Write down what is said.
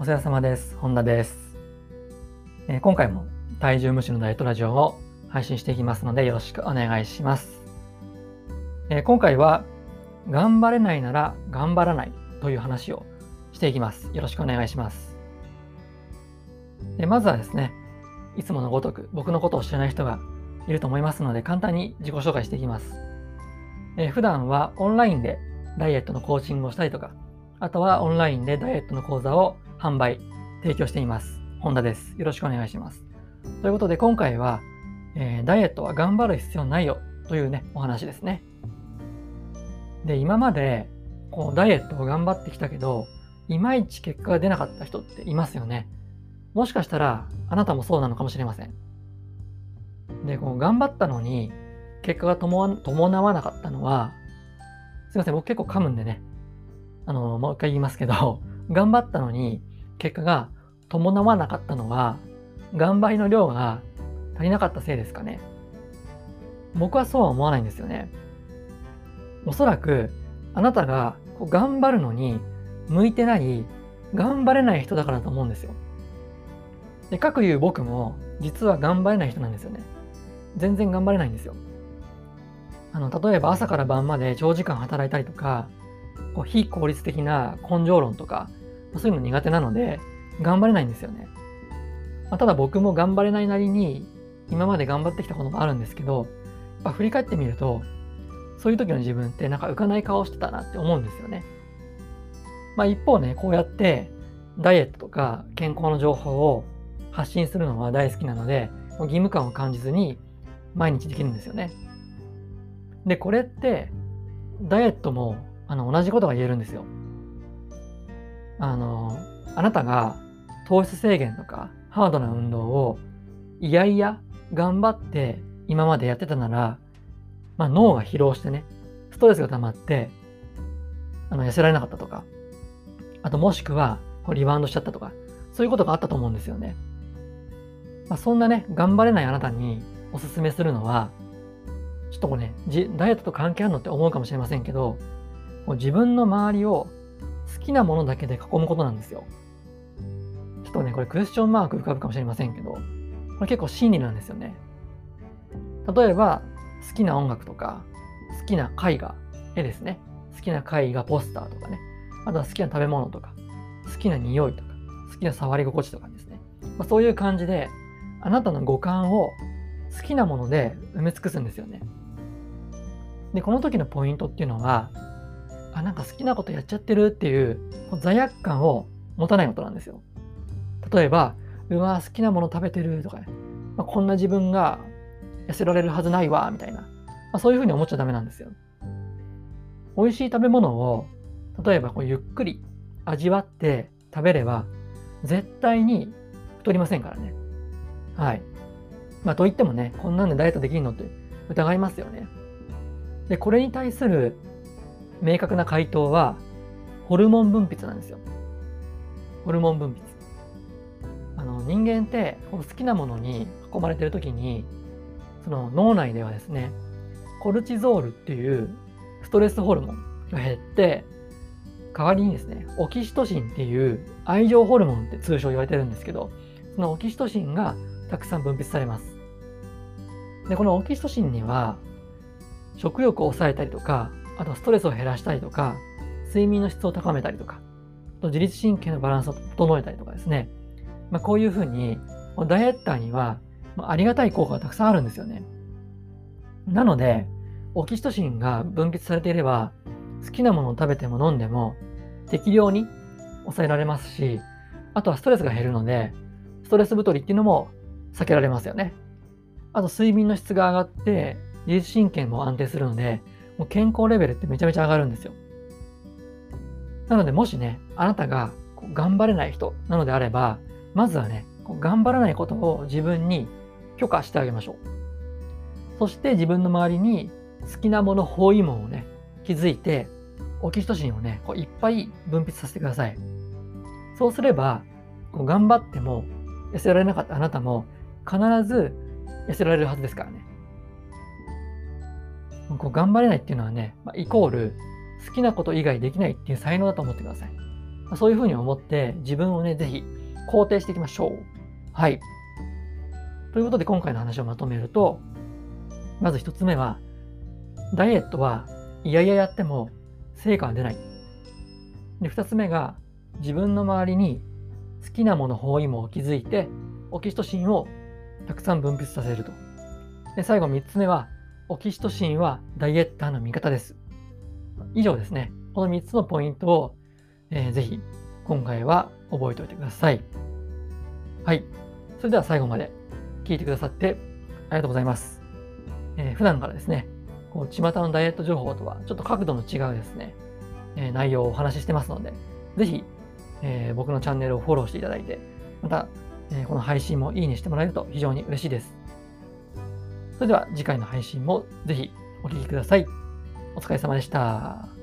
お世話様です。本田です、えー今回も体重無視のダイエットラジオを配信していきますのでよろしくお願いします。えー今回は頑張れないなら頑張らないという話をしていきます。よろしくお願いします。まずはですね、いつものごとく僕のことを知らない人がいると思いますので簡単に自己紹介していきます。え普段はオンラインでダイエットのコーチングをしたりとか、あとはオンラインでダイエットの講座を販売、提供しています。本田です。よろしくお願いします。ということで今回は、えーダイエットは頑張る必要ないよというね、お話ですね。で、今までこうダイエットを頑張ってきたけど、いまいち結果が出なかった人っていますよね。もしかしたらあなたもそうなのかもしれません。で、こう頑張ったのに結果が伴わ伴わなかったのは、すいません、僕結構噛むんでね、あの、もう一回言いますけど、頑張ったのに結果が伴わなかったのは、頑張りの量が足りなかったせいですかね。僕はそうは思わないんですよね。おそらく、あなたがこう頑張るのに向いてない、頑張れない人だからだと思うんですよ。で、かくいう僕も、実は頑張れない人なんですよね。全然頑張れないんですよ。あの、例えば朝から晩まで長時間働いたりとか、こう非効率的な根性論とか、そういうの苦手なので、頑張れないんですよね。まあ、ただ僕も頑張れないなりに、今まで頑張ってきたことがあるんですけど、やっ振り返ってみると、そういう時の自分ってなんか浮かない顔してたなって思うんですよね。まあ一方ね、こうやってダイエットとか健康の情報を発信するのは大好きなので、義務感を感じずに毎日できるんですよね。で、これって、ダイエットもあの同じことが言えるんですよ。あの、あなたが糖質制限とかハードな運動をいやいや頑張って今までやってたなら、まあ、脳が疲労してね、ストレスが溜まって、あの痩せられなかったとか、あともしくはこうリバウンドしちゃったとか、そういうことがあったと思うんですよね。まあ、そんなね、頑張れないあなたにおすすめするのは、ちょっとこれね、ダイエットと関係あるのって思うかもしれませんけど、自分の周りを好きなものだけで囲むことなんですよ。ちょっとね、これクエスチョンマーク浮かぶかもしれませんけど、これ結構真理なんですよね。例えば、好きな音楽とか、好きな絵画、絵ですね。好きな絵画、ポスターとかね。あとは好きな食べ物とか、好きな匂いとか、好きな触り心地とかですね。まあ、そういう感じで、あなたの五感を好きなもので埋め尽くすんですよね。で、この時のポイントっていうのは、あ、なんか好きなことやっちゃってるっていう罪悪感を持たないことなんですよ。例えば、うわ、好きなもの食べてるとかね、まあ、こんな自分が痩せられるはずないわ、みたいな、まあ、そういうふうに思っちゃダメなんですよ。美味しい食べ物を、例えばこうゆっくり味わって食べれば、絶対に太りませんからね。はい。まあ、といってもね、こんなんでダイエットできるのって疑いますよね。で、これに対する明確な回答は、ホルモン分泌なんですよ。ホルモン分泌。あの、人間って好きなものに囲まれてるときに、その脳内ではですね、コルチゾールっていうストレスホルモンが減って、代わりにですね、オキシトシンっていう愛情ホルモンって通称言われてるんですけど、そのオキシトシンがたくさん分泌されます。で、このオキシトシンには、食欲を抑えたりとか、あとストレスを減らしたりとか、睡眠の質を高めたりとか、と自律神経のバランスを整えたりとかですね。まあ、こういうふうに、ダイエッターにはありがたい効果がたくさんあるんですよね。なので、オキシトシンが分泌されていれば、好きなものを食べても飲んでも適量に抑えられますし、あとはストレスが減るので、ストレス太りっていうのも避けられますよね。あと睡眠の質が上がって、自律神経も安定するので、もう健康レベルってめちゃめちゃ上がるんですよ。なので、もしね、あなたが頑張れない人なのであれば、まずはね、こう頑張らないことを自分に許可してあげましょう。そして自分の周りに好きなもの、包囲網をね、築いて、オキシトシンをね、こういっぱい分泌させてください。そうすれば、こう頑張っても痩せられなかったあなたも必ず痩せられるはずですからね。こう頑張れないっていうのはね、まあ、イコール好きなこと以外できないっていう才能だと思ってください。そういうふうに思って自分をね、ぜひ肯定していきましょう。はい。ということで今回の話をまとめると、まず一つ目は、ダイエットはいやいややっても成果は出ない。で、二つ目が、自分の周りに好きなもの包囲網を築いて、オキシトシンをたくさん分泌させると。で、最後三つ目は、オキシトシンはダイエッターの味方です。以上ですね。この三つのポイントを、えー、ぜひ今回は覚えておいてください。はい。それでは最後まで聞いてくださってありがとうございます。えー、普段からですね、こう、巷のダイエット情報とはちょっと角度の違うですね、えー、内容をお話ししてますので、ぜひ、えー、僕のチャンネルをフォローしていただいて、また、えこの配信もいいねしてもらえると非常に嬉しいです。それでは次回の配信もぜひお聴きください。お疲れ様でした。